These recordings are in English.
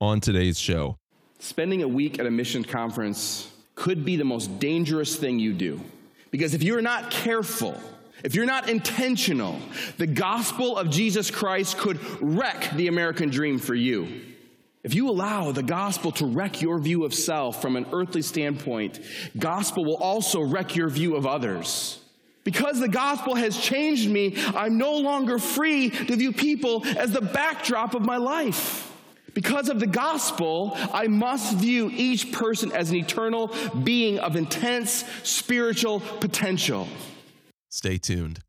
on today's show. Spending a week at a mission conference could be the most dangerous thing you do. Because if you're not careful, if you're not intentional, the gospel of Jesus Christ could wreck the American dream for you. If you allow the gospel to wreck your view of self from an earthly standpoint, gospel will also wreck your view of others. Because the gospel has changed me, I'm no longer free to view people as the backdrop of my life. Because of the gospel, I must view each person as an eternal being of intense spiritual potential. Stay tuned.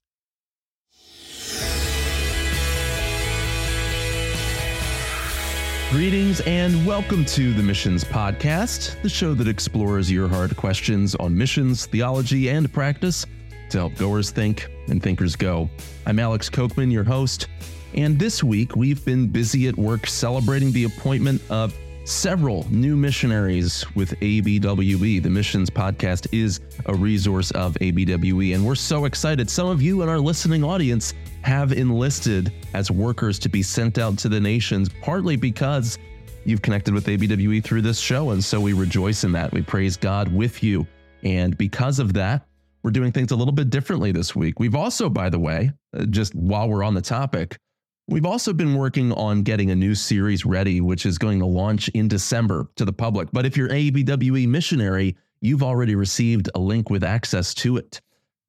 Greetings and welcome to the Missions Podcast, the show that explores your hard questions on missions, theology, and practice to help goers think and thinkers go. I'm Alex Kochman, your host, and this week we've been busy at work celebrating the appointment of several new missionaries with ABWE. The Missions Podcast is a resource of ABWE, and we're so excited. Some of you in our listening audience have enlisted as workers to be sent out to the nations, partly because you've connected with ABWE through this show. And so we rejoice in that. We praise God with you. And because of that, we're doing things a little bit differently this week. We've also, by the way, uh, just while we're on the topic, we've also been working on getting a new series ready, which is going to launch in December to the public. But if you're ABWE missionary, you've already received a link with access to it.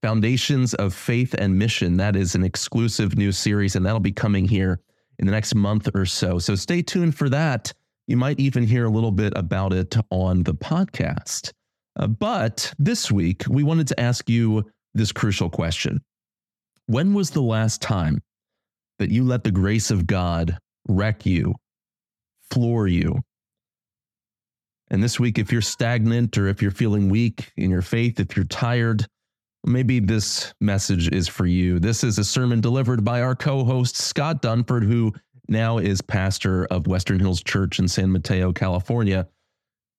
Foundations of Faith and Mission. That is an exclusive new series, and that'll be coming here in the next month or so. So stay tuned for that. You might even hear a little bit about it on the podcast. Uh, but this week, we wanted to ask you this crucial question When was the last time that you let the grace of God wreck you, floor you? And this week, if you're stagnant or if you're feeling weak in your faith, if you're tired, maybe this message is for you. This is a sermon delivered by our co host, Scott Dunford, who now is pastor of Western Hills Church in San Mateo, California.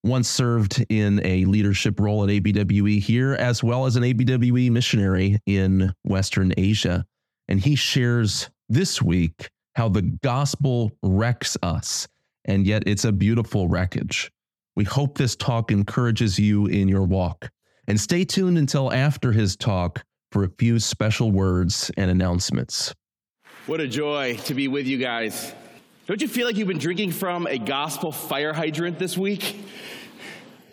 Once served in a leadership role at ABWE here, as well as an ABWE missionary in Western Asia. And he shares this week how the gospel wrecks us, and yet it's a beautiful wreckage. We hope this talk encourages you in your walk. And stay tuned until after his talk for a few special words and announcements. What a joy to be with you guys. Don't you feel like you've been drinking from a gospel fire hydrant this week?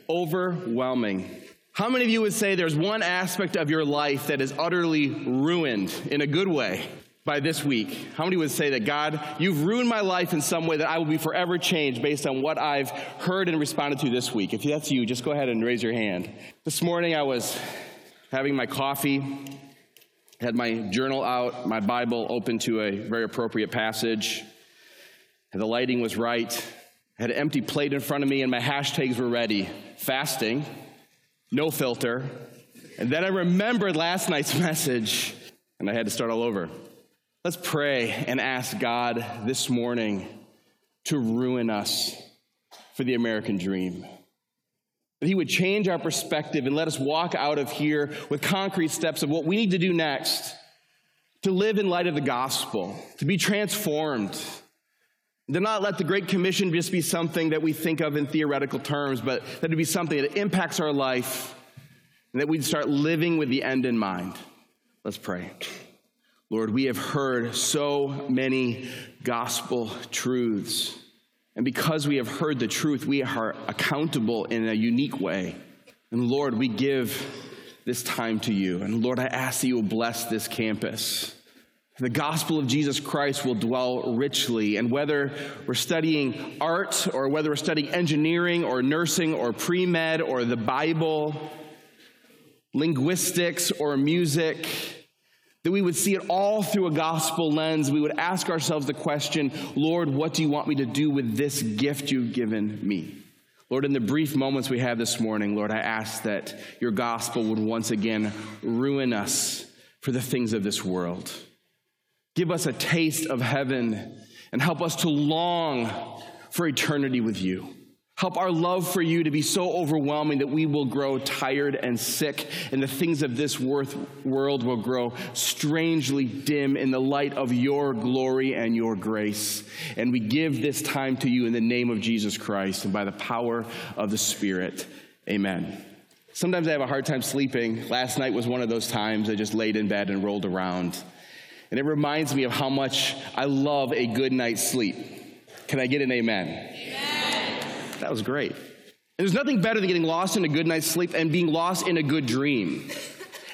Overwhelming. How many of you would say there's one aspect of your life that is utterly ruined in a good way by this week? How many would say that God, you've ruined my life in some way that I will be forever changed based on what I've heard and responded to this week? If that's you, just go ahead and raise your hand. This morning I was having my coffee, had my journal out, my Bible open to a very appropriate passage. The lighting was right. I had an empty plate in front of me, and my hashtags were ready fasting, no filter. And then I remembered last night's message, and I had to start all over. Let's pray and ask God this morning to ruin us for the American dream. That He would change our perspective and let us walk out of here with concrete steps of what we need to do next to live in light of the gospel, to be transformed. To not let the Great Commission just be something that we think of in theoretical terms, but that it be something that impacts our life and that we'd start living with the end in mind. Let's pray. Lord, we have heard so many gospel truths. And because we have heard the truth, we are accountable in a unique way. And Lord, we give this time to you. And Lord, I ask that you will bless this campus. The gospel of Jesus Christ will dwell richly. And whether we're studying art or whether we're studying engineering or nursing or pre med or the Bible, linguistics or music, that we would see it all through a gospel lens. We would ask ourselves the question, Lord, what do you want me to do with this gift you've given me? Lord, in the brief moments we have this morning, Lord, I ask that your gospel would once again ruin us for the things of this world. Give us a taste of heaven and help us to long for eternity with you. Help our love for you to be so overwhelming that we will grow tired and sick, and the things of this world will grow strangely dim in the light of your glory and your grace. And we give this time to you in the name of Jesus Christ and by the power of the Spirit. Amen. Sometimes I have a hard time sleeping. Last night was one of those times I just laid in bed and rolled around. And it reminds me of how much I love a good night's sleep. Can I get an amen? That was great. And there's nothing better than getting lost in a good night's sleep and being lost in a good dream.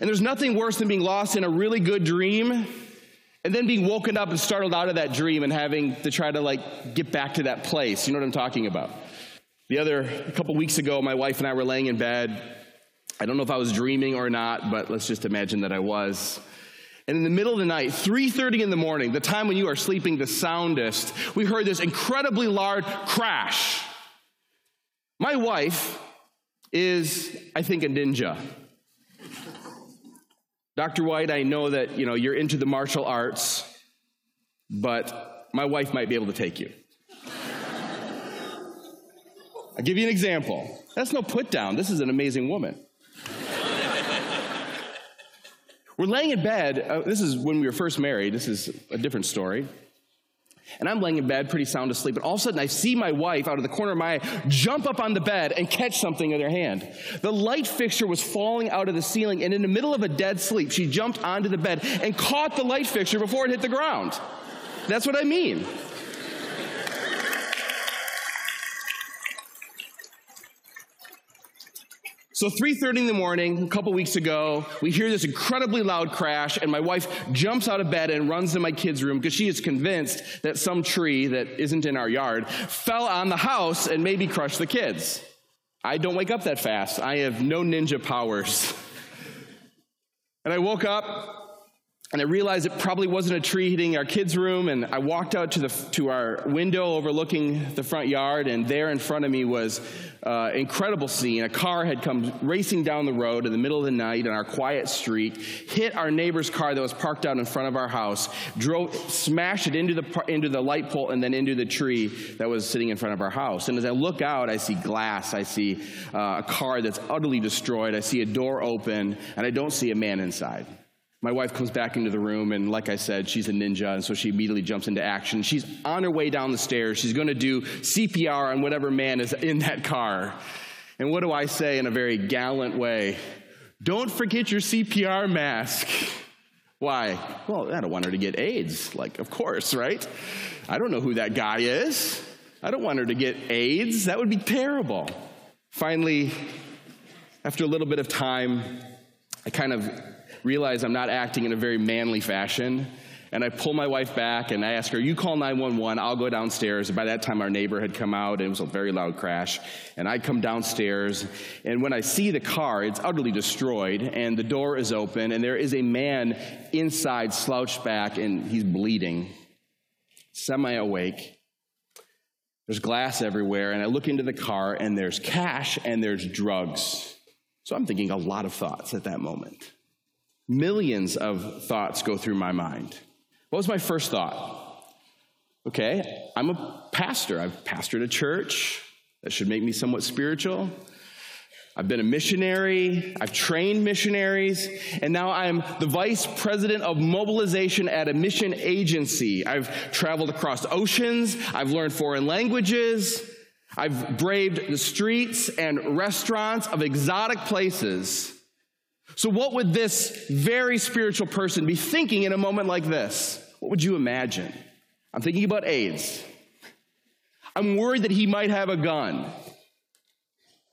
And there's nothing worse than being lost in a really good dream and then being woken up and startled out of that dream and having to try to like get back to that place. You know what I'm talking about? The other a couple weeks ago, my wife and I were laying in bed. I don't know if I was dreaming or not, but let's just imagine that I was. And in the middle of the night, 3:30 in the morning, the time when you are sleeping the soundest, we heard this incredibly loud crash. My wife is, I think, a ninja. Dr. White, I know that you know you're into the martial arts, but my wife might be able to take you. I'll give you an example. That's no put down. This is an amazing woman. We're laying in bed. Uh, this is when we were first married. This is a different story. And I'm laying in bed, pretty sound asleep, and all of a sudden I see my wife out of the corner of my eye jump up on the bed and catch something in her hand. The light fixture was falling out of the ceiling, and in the middle of a dead sleep, she jumped onto the bed and caught the light fixture before it hit the ground. That's what I mean. So 3:30 in the morning, a couple weeks ago, we hear this incredibly loud crash and my wife jumps out of bed and runs to my kids' room because she is convinced that some tree that isn't in our yard fell on the house and maybe crushed the kids. I don't wake up that fast. I have no ninja powers. And I woke up and I realized it probably wasn't a tree hitting our kids' room. And I walked out to, the, to our window overlooking the front yard, and there in front of me was uh, incredible scene. A car had come racing down the road in the middle of the night on our quiet street, hit our neighbor's car that was parked out in front of our house, drove, smashed it into the, into the light pole and then into the tree that was sitting in front of our house. And as I look out, I see glass. I see uh, a car that's utterly destroyed. I see a door open, and I don't see a man inside. My wife comes back into the room, and like I said, she's a ninja, and so she immediately jumps into action. She's on her way down the stairs. She's going to do CPR on whatever man is in that car. And what do I say in a very gallant way? Don't forget your CPR mask. Why? Well, I don't want her to get AIDS. Like, of course, right? I don't know who that guy is. I don't want her to get AIDS. That would be terrible. Finally, after a little bit of time, I kind of realize I'm not acting in a very manly fashion. And I pull my wife back and I ask her, You call 911, I'll go downstairs. And by that time, our neighbor had come out and it was a very loud crash. And I come downstairs, and when I see the car, it's utterly destroyed, and the door is open, and there is a man inside, slouched back, and he's bleeding, semi awake. There's glass everywhere, and I look into the car, and there's cash and there's drugs. So I'm thinking a lot of thoughts at that moment. Millions of thoughts go through my mind. What was my first thought? Okay, I'm a pastor. I've pastored a church. That should make me somewhat spiritual. I've been a missionary. I've trained missionaries. And now I'm the vice president of mobilization at a mission agency. I've traveled across oceans. I've learned foreign languages. I've braved the streets and restaurants of exotic places. So, what would this very spiritual person be thinking in a moment like this? What would you imagine? I'm thinking about AIDS. I'm worried that he might have a gun.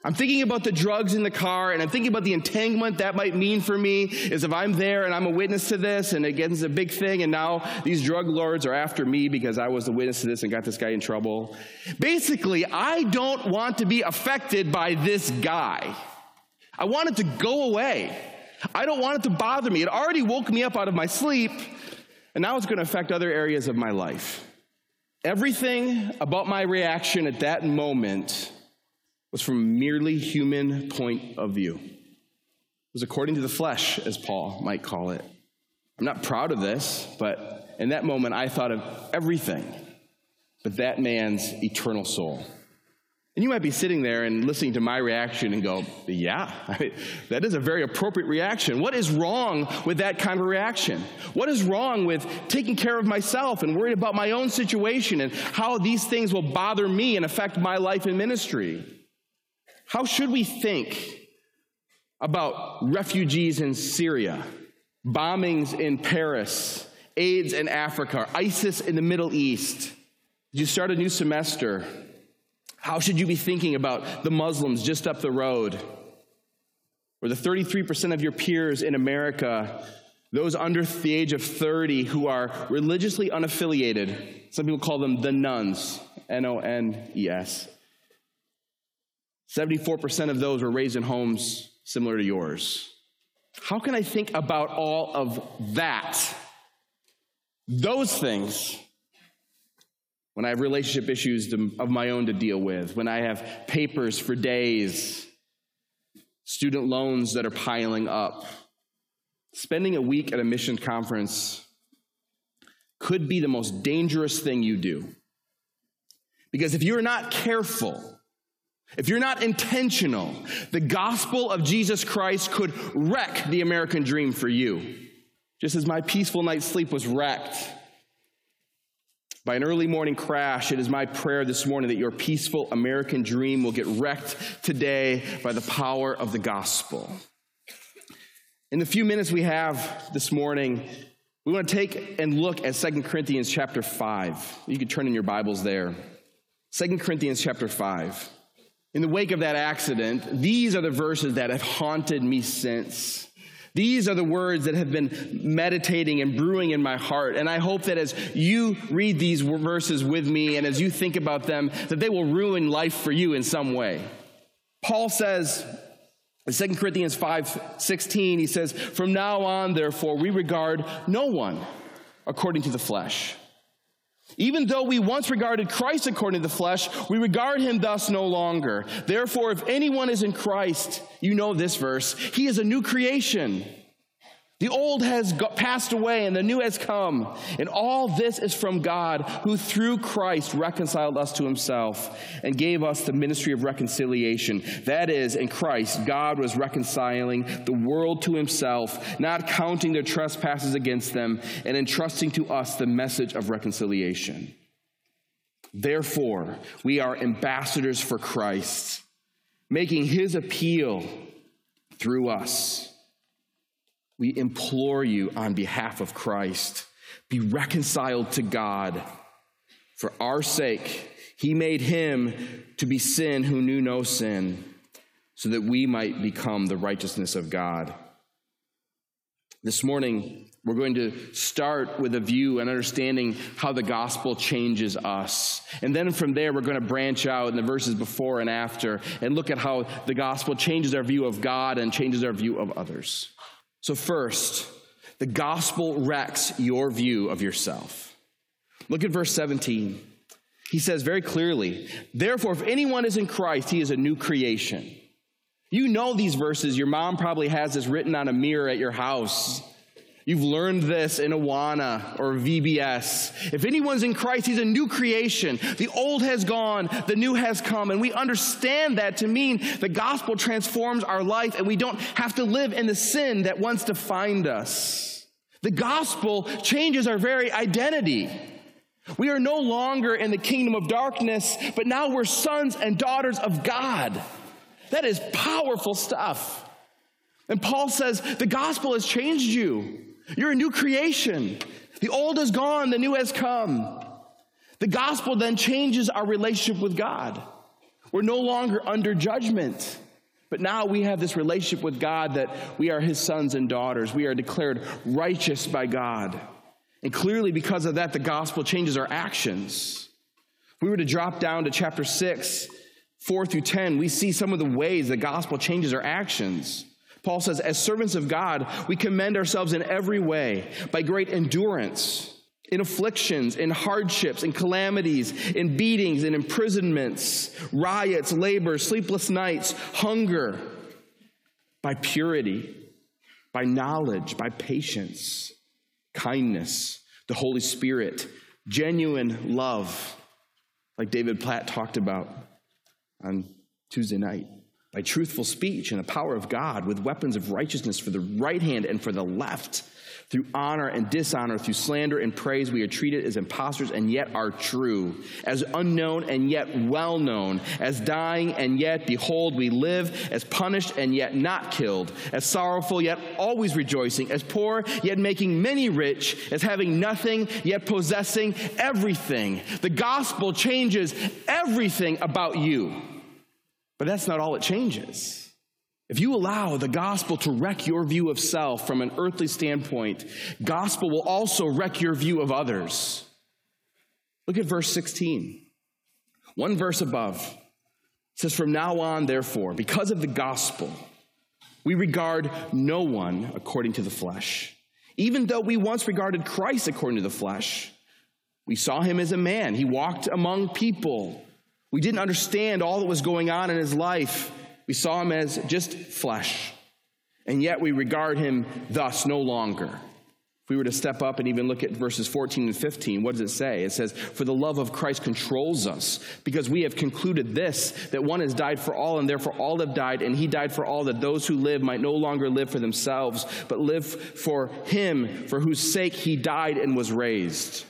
I'm thinking about the drugs in the car, and I'm thinking about the entanglement that might mean for me is if I'm there and I'm a witness to this, and it gets a big thing, and now these drug lords are after me because I was the witness to this and got this guy in trouble. Basically, I don't want to be affected by this guy. I want it to go away. I don't want it to bother me. It already woke me up out of my sleep, and now it's going to affect other areas of my life. Everything about my reaction at that moment was from a merely human point of view. It was according to the flesh, as Paul might call it. I'm not proud of this, but in that moment I thought of everything but that man's eternal soul. And you might be sitting there and listening to my reaction and go, Yeah, I mean, that is a very appropriate reaction. What is wrong with that kind of reaction? What is wrong with taking care of myself and worried about my own situation and how these things will bother me and affect my life and ministry? How should we think about refugees in Syria, bombings in Paris, AIDS in Africa, ISIS in the Middle East? You start a new semester how should you be thinking about the Muslims just up the road? Or the 33% of your peers in America, those under the age of 30 who are religiously unaffiliated. Some people call them the nones, N O N E S. 74% of those were raised in homes similar to yours. How can I think about all of that? Those things when I have relationship issues to, of my own to deal with, when I have papers for days, student loans that are piling up. Spending a week at a mission conference could be the most dangerous thing you do. Because if you're not careful, if you're not intentional, the gospel of Jesus Christ could wreck the American dream for you. Just as my peaceful night's sleep was wrecked by an early morning crash, it is my prayer this morning that your peaceful American dream will get wrecked today by the power of the gospel. In the few minutes we have this morning, we want to take and look at 2 Corinthians chapter 5. You can turn in your Bibles there. 2 Corinthians chapter 5. In the wake of that accident, these are the verses that have haunted me since. These are the words that have been meditating and brewing in my heart. And I hope that as you read these verses with me and as you think about them, that they will ruin life for you in some way. Paul says, in 2 Corinthians 5 16, he says, From now on, therefore, we regard no one according to the flesh. Even though we once regarded Christ according to the flesh, we regard him thus no longer. Therefore, if anyone is in Christ, you know this verse, he is a new creation. The old has passed away and the new has come. And all this is from God, who through Christ reconciled us to himself and gave us the ministry of reconciliation. That is, in Christ, God was reconciling the world to himself, not counting their trespasses against them, and entrusting to us the message of reconciliation. Therefore, we are ambassadors for Christ, making his appeal through us. We implore you on behalf of Christ be reconciled to God. For our sake, he made him to be sin who knew no sin, so that we might become the righteousness of God. This morning, we're going to start with a view and understanding how the gospel changes us. And then from there, we're going to branch out in the verses before and after and look at how the gospel changes our view of God and changes our view of others. So, first, the gospel wrecks your view of yourself. Look at verse 17. He says very clearly, Therefore, if anyone is in Christ, he is a new creation. You know these verses. Your mom probably has this written on a mirror at your house. You've learned this in Awana or VBS. If anyone's in Christ, he's a new creation. The old has gone, the new has come. And we understand that to mean the gospel transforms our life and we don't have to live in the sin that once defined us. The gospel changes our very identity. We are no longer in the kingdom of darkness, but now we're sons and daughters of God. That is powerful stuff. And Paul says the gospel has changed you. You're a new creation. The old is gone, the new has come. The gospel then changes our relationship with God. We're no longer under judgment, but now we have this relationship with God that we are his sons and daughters. We are declared righteous by God. And clearly, because of that, the gospel changes our actions. If we were to drop down to chapter 6, 4 through 10, we see some of the ways the gospel changes our actions. Paul says, as servants of God, we commend ourselves in every way by great endurance, in afflictions, in hardships, in calamities, in beatings, in imprisonments, riots, labor, sleepless nights, hunger, by purity, by knowledge, by patience, kindness, the Holy Spirit, genuine love, like David Platt talked about on Tuesday night. By truthful speech and the power of God, with weapons of righteousness for the right hand and for the left. Through honor and dishonor, through slander and praise, we are treated as impostors and yet are true, as unknown and yet well known, as dying and yet, behold, we live, as punished and yet not killed, as sorrowful yet always rejoicing, as poor yet making many rich, as having nothing yet possessing everything. The gospel changes everything about you. But that's not all it changes. If you allow the gospel to wreck your view of self from an earthly standpoint, gospel will also wreck your view of others. Look at verse 16. One verse above it says, From now on, therefore, because of the gospel, we regard no one according to the flesh. Even though we once regarded Christ according to the flesh, we saw him as a man. He walked among people. We didn't understand all that was going on in his life. We saw him as just flesh, and yet we regard him thus no longer. If we were to step up and even look at verses 14 and 15, what does it say? It says, For the love of Christ controls us, because we have concluded this, that one has died for all, and therefore all have died, and he died for all, that those who live might no longer live for themselves, but live for him, for whose sake he died and was raised.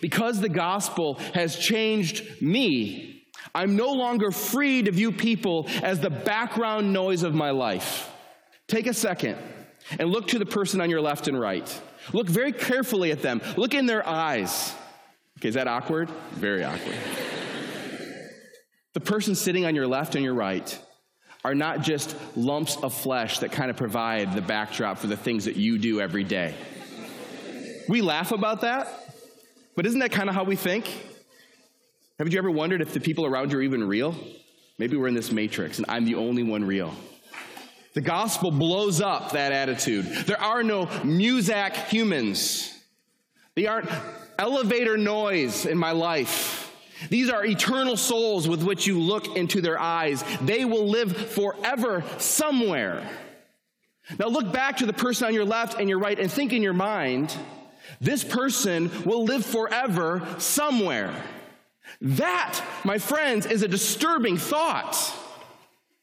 Because the gospel has changed me, I'm no longer free to view people as the background noise of my life. Take a second and look to the person on your left and right. Look very carefully at them. Look in their eyes. Okay, is that awkward? Very awkward. the person sitting on your left and your right are not just lumps of flesh that kind of provide the backdrop for the things that you do every day. We laugh about that, but isn't that kind of how we think? Haven't you ever wondered if the people around you are even real? Maybe we're in this matrix and I'm the only one real. The gospel blows up that attitude. There are no Muzak humans. They aren't elevator noise in my life. These are eternal souls with which you look into their eyes. They will live forever somewhere. Now look back to the person on your left and your right and think in your mind, this person will live forever somewhere. That, my friends, is a disturbing thought.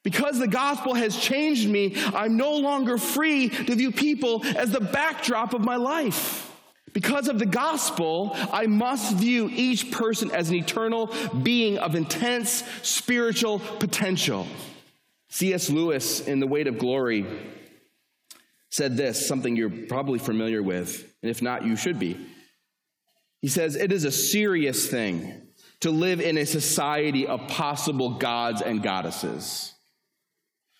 Because the gospel has changed me, I'm no longer free to view people as the backdrop of my life. Because of the gospel, I must view each person as an eternal being of intense spiritual potential. C.S. Lewis, in The Weight of Glory, said this, something you're probably familiar with, and if not, you should be. He says, It is a serious thing to live in a society of possible gods and goddesses.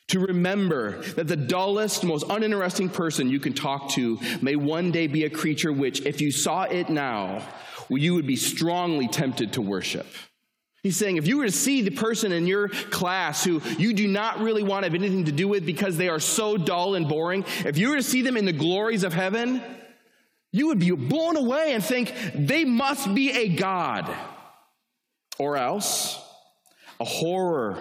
To remember that the dullest, most uninteresting person you can talk to may one day be a creature which, if you saw it now, you would be strongly tempted to worship. He's saying if you were to see the person in your class who you do not really want to have anything to do with because they are so dull and boring, if you were to see them in the glories of heaven, you would be blown away and think they must be a god. Or else, a horror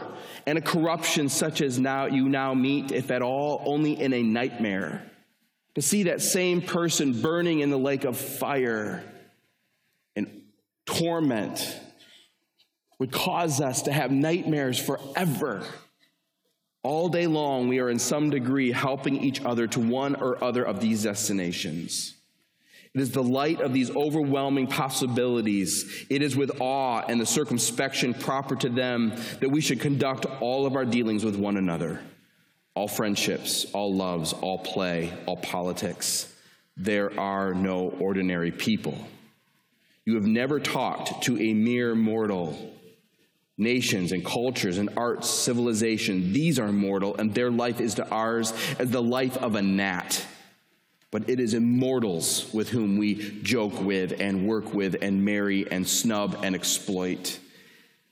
and a corruption such as now you now meet, if at all, only in a nightmare. To see that same person burning in the lake of fire and torment would cause us to have nightmares forever. All day long, we are in some degree helping each other to one or other of these destinations. It is the light of these overwhelming possibilities. It is with awe and the circumspection proper to them that we should conduct all of our dealings with one another. All friendships, all loves, all play, all politics. There are no ordinary people. You have never talked to a mere mortal. Nations and cultures and arts, civilization, these are mortal, and their life is to ours as the life of a gnat but it is immortals with whom we joke with and work with and marry and snub and exploit.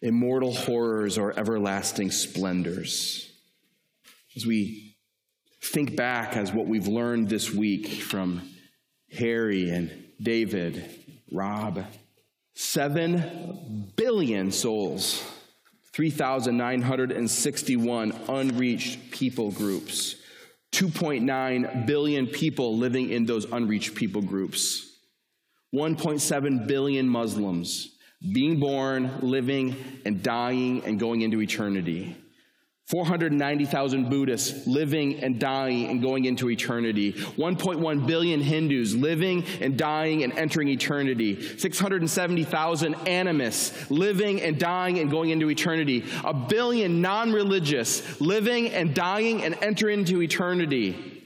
Immortal horrors or everlasting splendors. As we think back as what we've learned this week from Harry and David, Rob, seven billion souls, 3,961 unreached people groups 2.9 billion people living in those unreached people groups, 1.7 billion Muslims, being born, living, and dying, and going into eternity. 490,000 Buddhists living and dying and going into eternity. 1.1 billion Hindus living and dying and entering eternity. 670,000 animists living and dying and going into eternity. A billion non religious living and dying and entering into eternity.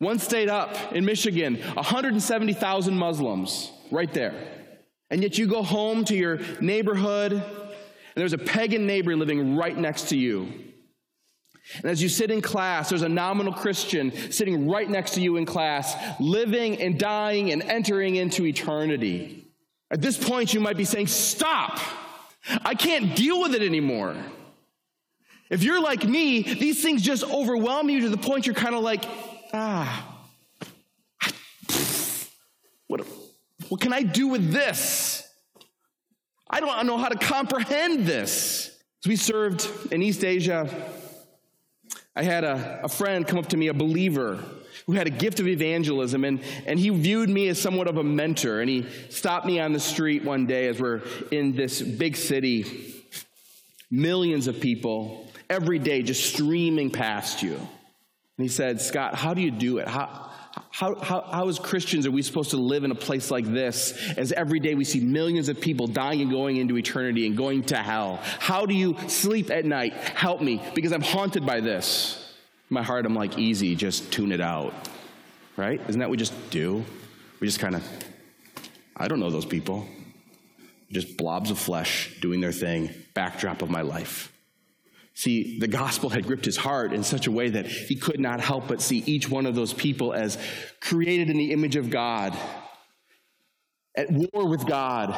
One state up in Michigan, 170,000 Muslims right there. And yet you go home to your neighborhood and there's a pagan neighbor living right next to you. And as you sit in class, there's a nominal Christian sitting right next to you in class, living and dying and entering into eternity. At this point, you might be saying, Stop! I can't deal with it anymore. If you're like me, these things just overwhelm you to the point you're kind of like, ah, what, what can I do with this? I don't know how to comprehend this. As we served in East Asia, I had a, a friend come up to me, a believer, who had a gift of evangelism, and, and he viewed me as somewhat of a mentor. And he stopped me on the street one day as we're in this big city, millions of people every day just streaming past you. And he said, Scott, how do you do it? How, how, how, how, as Christians, are we supposed to live in a place like this as every day we see millions of people dying and going into eternity and going to hell? How do you sleep at night? Help me, because I'm haunted by this. My heart, I'm like, easy, just tune it out. Right? Isn't that what we just do? We just kind of, I don't know those people. Just blobs of flesh doing their thing, backdrop of my life. See, the gospel had gripped his heart in such a way that he could not help but see each one of those people as created in the image of God, at war with God,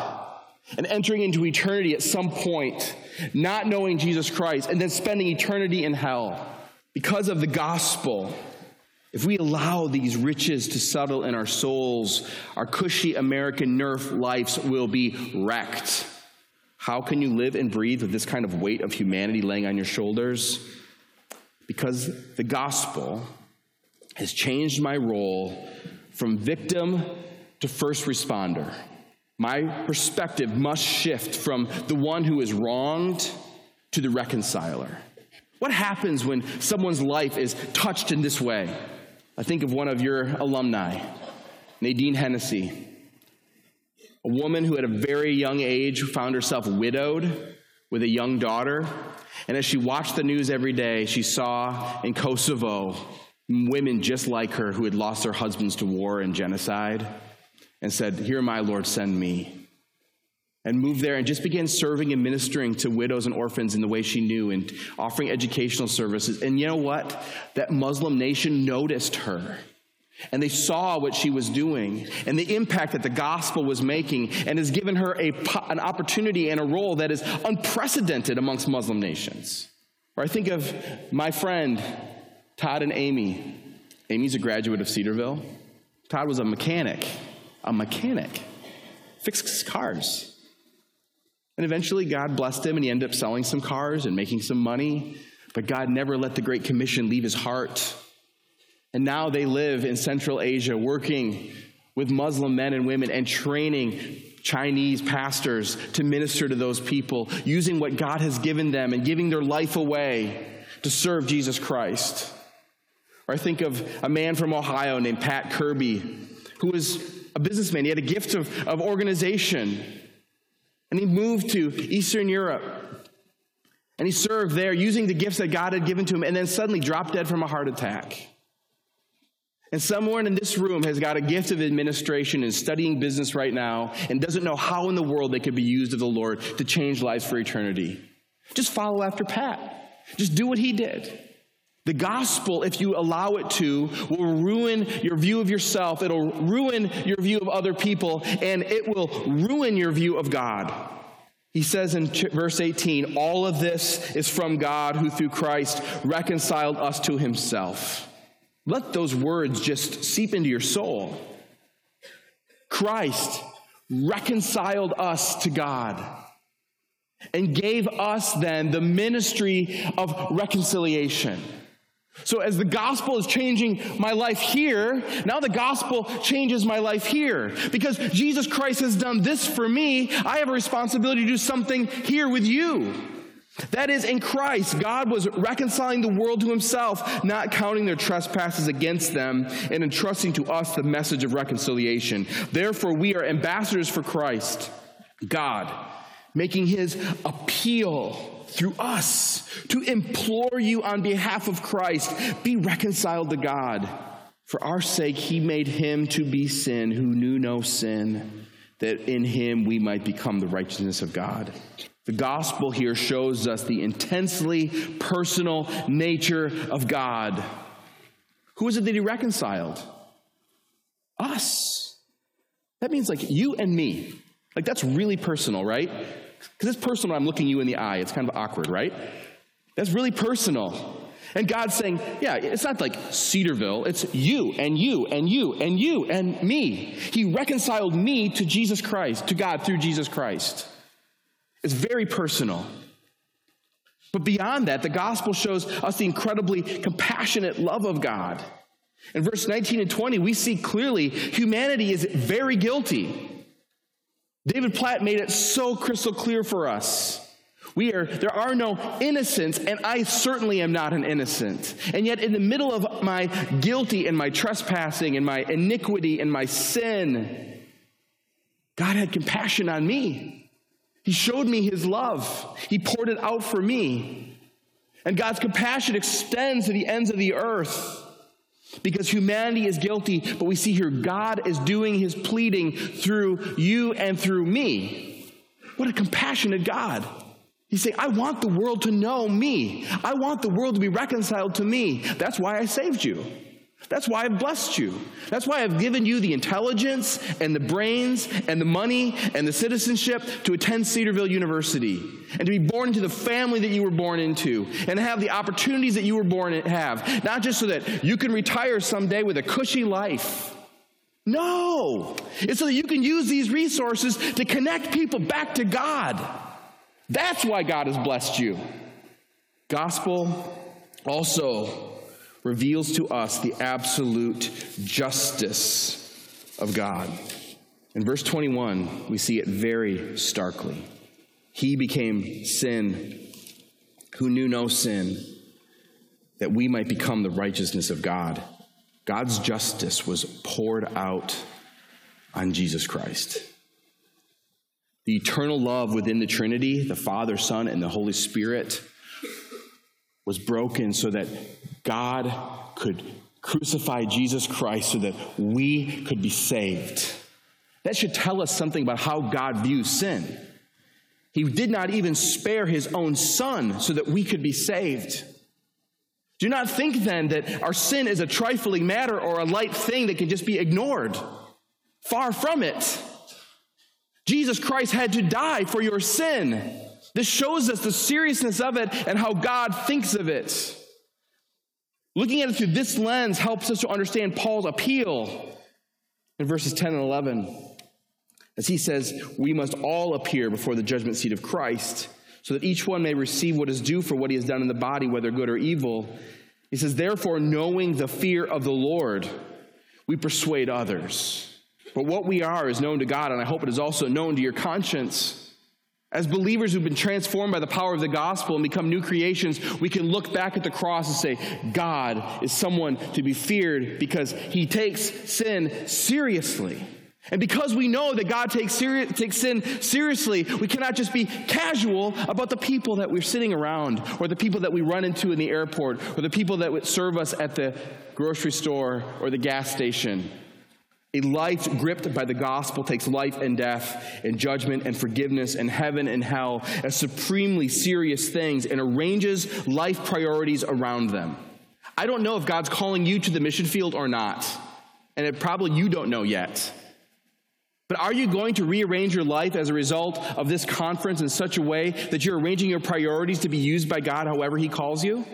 and entering into eternity at some point, not knowing Jesus Christ, and then spending eternity in hell. Because of the gospel, if we allow these riches to settle in our souls, our cushy American nerf lives will be wrecked. How can you live and breathe with this kind of weight of humanity laying on your shoulders? Because the gospel has changed my role from victim to first responder. My perspective must shift from the one who is wronged to the reconciler. What happens when someone's life is touched in this way? I think of one of your alumni, Nadine Hennessy a woman who at a very young age found herself widowed with a young daughter. And as she watched the news every day, she saw in Kosovo women just like her who had lost their husbands to war and genocide and said, Here, my Lord, send me. And moved there and just began serving and ministering to widows and orphans in the way she knew and offering educational services. And you know what? That Muslim nation noticed her. And they saw what she was doing and the impact that the gospel was making and has given her a, an opportunity and a role that is unprecedented amongst Muslim nations. Or I think of my friend, Todd and Amy. Amy's a graduate of Cedarville. Todd was a mechanic, a mechanic, fixed cars. And eventually God blessed him and he ended up selling some cars and making some money. But God never let the Great Commission leave his heart. And now they live in Central Asia, working with Muslim men and women and training Chinese pastors to minister to those people, using what God has given them and giving their life away to serve Jesus Christ. Or I think of a man from Ohio named Pat Kirby, who was a businessman. He had a gift of, of organization. And he moved to Eastern Europe. And he served there using the gifts that God had given to him, and then suddenly dropped dead from a heart attack. And someone in this room has got a gift of administration and studying business right now and doesn't know how in the world they could be used of the Lord to change lives for eternity. Just follow after Pat. Just do what he did. The gospel, if you allow it to, will ruin your view of yourself. It'll ruin your view of other people, and it will ruin your view of God. He says in verse 18, All of this is from God who through Christ reconciled us to himself let those words just seep into your soul. Christ reconciled us to God and gave us then the ministry of reconciliation. So, as the gospel is changing my life here, now the gospel changes my life here. Because Jesus Christ has done this for me, I have a responsibility to do something here with you. That is, in Christ, God was reconciling the world to himself, not counting their trespasses against them, and entrusting to us the message of reconciliation. Therefore, we are ambassadors for Christ, God, making his appeal through us to implore you on behalf of Christ be reconciled to God. For our sake, he made him to be sin who knew no sin, that in him we might become the righteousness of God. The gospel here shows us the intensely personal nature of God. Who is it that he reconciled? Us. That means like you and me. Like that's really personal, right? Because it's personal I'm looking you in the eye. It's kind of awkward, right? That's really personal. And God's saying, yeah, it's not like Cedarville. It's you and you and you and you and me. He reconciled me to Jesus Christ, to God through Jesus Christ. It's very personal. But beyond that, the gospel shows us the incredibly compassionate love of God. In verse 19 and 20, we see clearly humanity is very guilty. David Platt made it so crystal clear for us. We are, there are no innocents, and I certainly am not an innocent. And yet, in the middle of my guilty and my trespassing and my iniquity and my sin, God had compassion on me. He showed me his love, He poured it out for me. And God's compassion extends to the ends of the earth because humanity is guilty, but we see here God is doing his pleading through you and through me. What a compassionate God. He's saying, I want the world to know me. I want the world to be reconciled to me. That's why I saved you. That's why I've blessed you. That's why I've given you the intelligence and the brains and the money and the citizenship to attend Cedarville University and to be born into the family that you were born into and have the opportunities that you were born to have. Not just so that you can retire someday with a cushy life. No, it's so that you can use these resources to connect people back to God. That's why God has blessed you. Gospel also reveals to us the absolute justice of God. In verse 21, we see it very starkly. He became sin who knew no sin, that we might become the righteousness of God. God's justice was poured out on Jesus Christ. The eternal love within the Trinity, the Father, Son, and the Holy Spirit, was broken so that God could crucify Jesus Christ so that we could be saved. That should tell us something about how God views sin. He did not even spare his own son so that we could be saved. Do not think then that our sin is a trifling matter or a light thing that can just be ignored. Far from it. Jesus Christ had to die for your sin. This shows us the seriousness of it and how God thinks of it. Looking at it through this lens helps us to understand Paul's appeal in verses 10 and 11. As he says, we must all appear before the judgment seat of Christ, so that each one may receive what is due for what he has done in the body, whether good or evil. He says, therefore, knowing the fear of the Lord, we persuade others. But what we are is known to God, and I hope it is also known to your conscience. As believers who've been transformed by the power of the gospel and become new creations, we can look back at the cross and say, God is someone to be feared because he takes sin seriously. And because we know that God takes, seri- takes sin seriously, we cannot just be casual about the people that we're sitting around, or the people that we run into in the airport, or the people that would serve us at the grocery store or the gas station. A life gripped by the gospel takes life and death and judgment and forgiveness and heaven and hell as supremely serious things and arranges life priorities around them. I don't know if God's calling you to the mission field or not, and it probably you don't know yet. But are you going to rearrange your life as a result of this conference in such a way that you're arranging your priorities to be used by God however He calls you?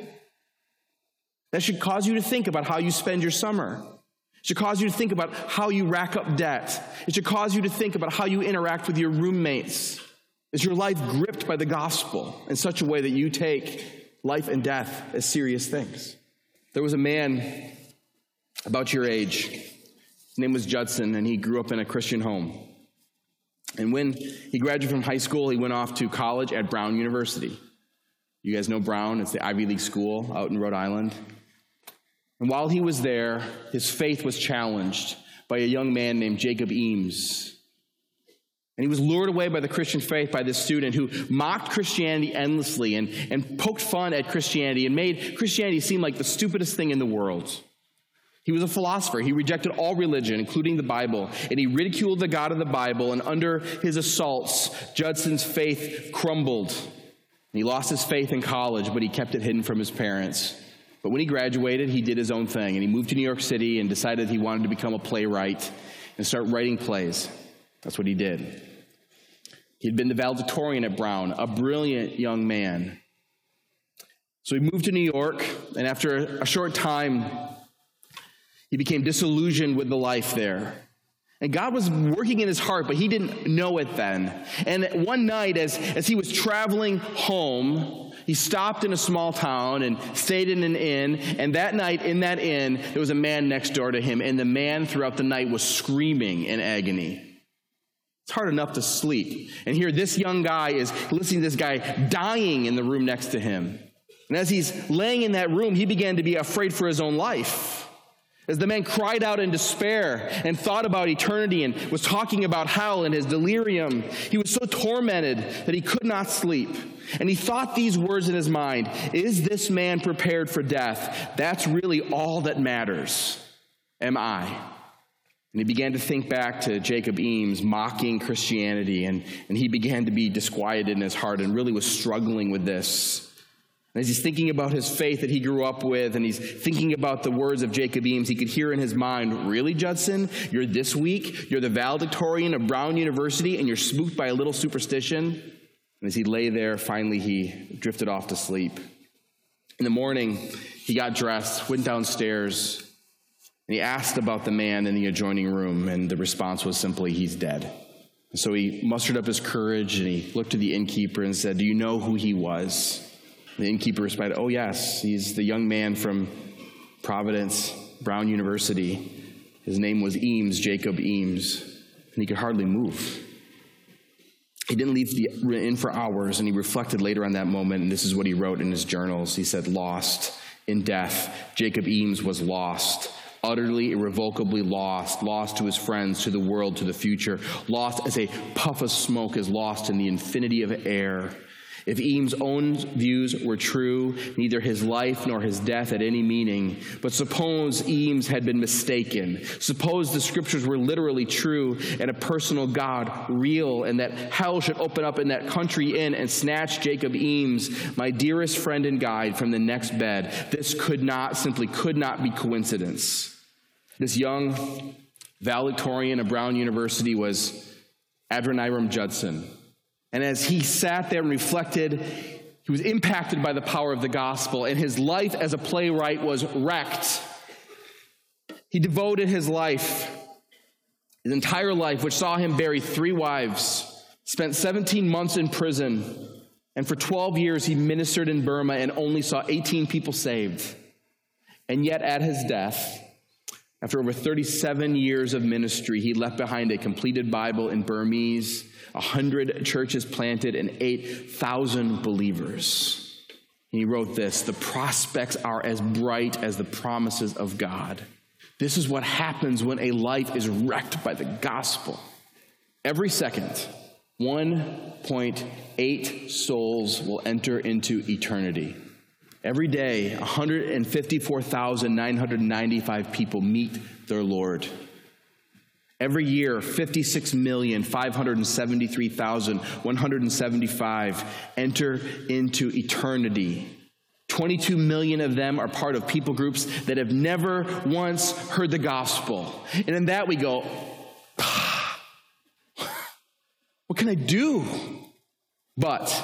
That should cause you to think about how you spend your summer. It should cause you to think about how you rack up debt. It should cause you to think about how you interact with your roommates. Is your life gripped by the gospel in such a way that you take life and death as serious things? There was a man about your age. His name was Judson, and he grew up in a Christian home. And when he graduated from high school, he went off to college at Brown University. You guys know Brown, it's the Ivy League school out in Rhode Island. And while he was there, his faith was challenged by a young man named Jacob Eames. And he was lured away by the Christian faith by this student who mocked Christianity endlessly and, and poked fun at Christianity and made Christianity seem like the stupidest thing in the world. He was a philosopher. He rejected all religion, including the Bible, and he ridiculed the God of the Bible. And under his assaults, Judson's faith crumbled. he lost his faith in college, but he kept it hidden from his parents. But when he graduated, he did his own thing, and he moved to New York City and decided he wanted to become a playwright and start writing plays. That's what he did. He'd been the valedictorian at Brown, a brilliant young man. So he moved to New York, and after a short time, he became disillusioned with the life there. And God was working in his heart, but he didn't know it then. And one night, as, as he was traveling home, he stopped in a small town and stayed in an inn. And that night, in that inn, there was a man next door to him. And the man throughout the night was screaming in agony. It's hard enough to sleep. And here, this young guy is listening to this guy dying in the room next to him. And as he's laying in that room, he began to be afraid for his own life. As the man cried out in despair and thought about eternity and was talking about hell in his delirium, he was so tormented that he could not sleep. And he thought these words in his mind Is this man prepared for death? That's really all that matters. Am I? And he began to think back to Jacob Eames mocking Christianity, and, and he began to be disquieted in his heart and really was struggling with this. And as he's thinking about his faith that he grew up with, and he's thinking about the words of Jacob Eames, he could hear in his mind, Really, Judson? You're this weak, you're the valedictorian of Brown University, and you're spooked by a little superstition? And as he lay there, finally he drifted off to sleep. In the morning, he got dressed, went downstairs, and he asked about the man in the adjoining room, and the response was simply, He's dead. So he mustered up his courage and he looked to the innkeeper and said, Do you know who he was? The innkeeper responded, Oh, yes, he's the young man from Providence, Brown University. His name was Eames, Jacob Eames, and he could hardly move. He didn't leave the inn for hours, and he reflected later on that moment, and this is what he wrote in his journals. He said, Lost in death. Jacob Eames was lost utterly, irrevocably lost, lost to his friends, to the world, to the future, lost as a puff of smoke is lost in the infinity of air. If Eames' own views were true, neither his life nor his death had any meaning. But suppose Eames had been mistaken. Suppose the scriptures were literally true and a personal God real, and that hell should open up in that country inn and snatch Jacob Eames, my dearest friend and guide, from the next bed. This could not, simply could not be coincidence. This young valedictorian of Brown University was Adoniram Judson. And as he sat there and reflected, he was impacted by the power of the gospel, and his life as a playwright was wrecked. He devoted his life, his entire life, which saw him bury three wives, spent 17 months in prison, and for 12 years he ministered in Burma and only saw 18 people saved. And yet, at his death, after over 37 years of ministry, he left behind a completed Bible in Burmese 100 churches planted, and 8,000 believers. And he wrote this The prospects are as bright as the promises of God. This is what happens when a life is wrecked by the gospel. Every second, 1.8 souls will enter into eternity. Every day, 154,995 people meet their Lord. Every year, 56,573,175 enter into eternity. 22 million of them are part of people groups that have never once heard the gospel. And in that we go, ah, what can I do? But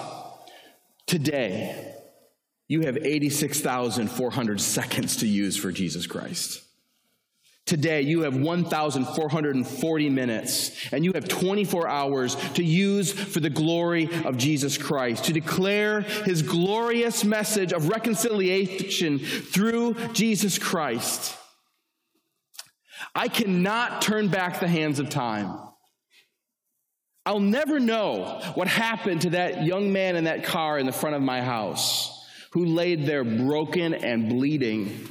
today, you have 86,400 seconds to use for Jesus Christ. Today you have 1,440 minutes and you have 24 hours to use for the glory of Jesus Christ, to declare his glorious message of reconciliation through Jesus Christ. I cannot turn back the hands of time. I'll never know what happened to that young man in that car in the front of my house who laid there broken and bleeding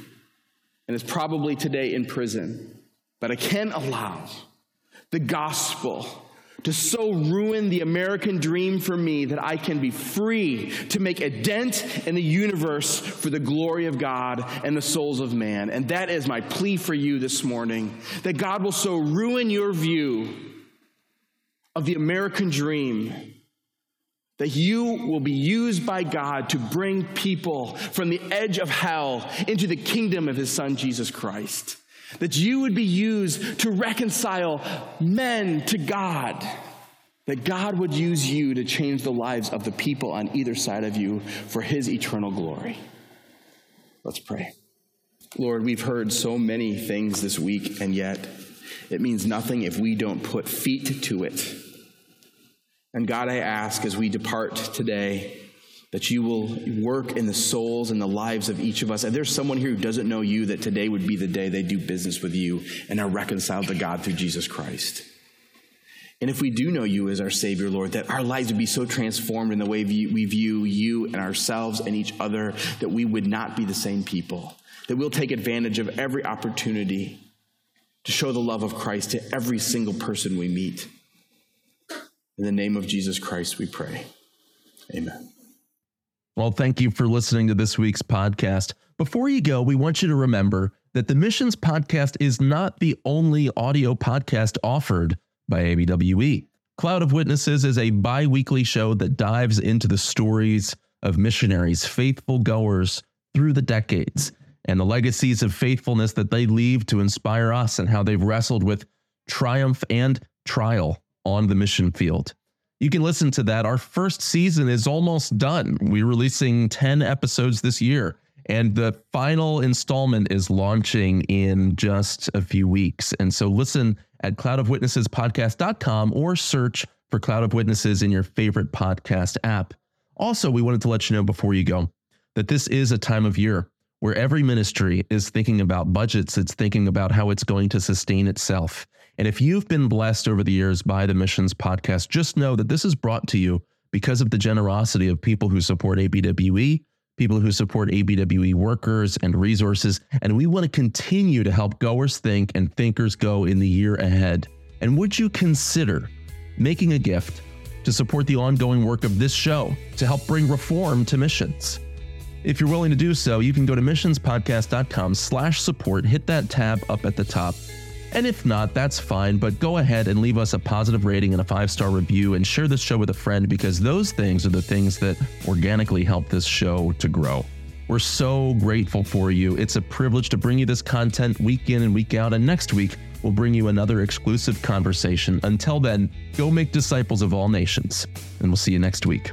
and is probably today in prison. But I can allow the gospel to so ruin the American dream for me that I can be free to make a dent in the universe for the glory of God and the souls of man. And that is my plea for you this morning that God will so ruin your view of the American dream that you will be used by God to bring people from the edge of hell into the kingdom of his son Jesus Christ. That you would be used to reconcile men to God. That God would use you to change the lives of the people on either side of you for his eternal glory. Let's pray. Lord, we've heard so many things this week, and yet it means nothing if we don't put feet to it. And God, I ask as we depart today that you will work in the souls and the lives of each of us. And there's someone here who doesn't know you, that today would be the day they do business with you and are reconciled to God through Jesus Christ. And if we do know you as our Savior, Lord, that our lives would be so transformed in the way we view you and ourselves and each other that we would not be the same people, that we'll take advantage of every opportunity to show the love of Christ to every single person we meet. In the name of Jesus Christ, we pray. Amen. Well, thank you for listening to this week's podcast. Before you go, we want you to remember that the Missions Podcast is not the only audio podcast offered by ABWE. Cloud of Witnesses is a bi weekly show that dives into the stories of missionaries, faithful goers through the decades, and the legacies of faithfulness that they leave to inspire us and how they've wrestled with triumph and trial on the mission field. You can listen to that. Our first season is almost done. We're releasing 10 episodes this year, and the final installment is launching in just a few weeks. And so listen at cloudofwitnessespodcast.com or search for Cloud of Witnesses in your favorite podcast app. Also, we wanted to let you know before you go that this is a time of year where every ministry is thinking about budgets, it's thinking about how it's going to sustain itself. And if you've been blessed over the years by the Missions podcast, just know that this is brought to you because of the generosity of people who support ABWE, people who support ABWE workers and resources. And we want to continue to help goers think and thinkers go in the year ahead. And would you consider making a gift to support the ongoing work of this show to help bring reform to missions? If you're willing to do so, you can go to missionspodcast.com slash support, hit that tab up at the top, and if not, that's fine, but go ahead and leave us a positive rating and a five star review and share this show with a friend because those things are the things that organically help this show to grow. We're so grateful for you. It's a privilege to bring you this content week in and week out. And next week, we'll bring you another exclusive conversation. Until then, go make disciples of all nations. And we'll see you next week.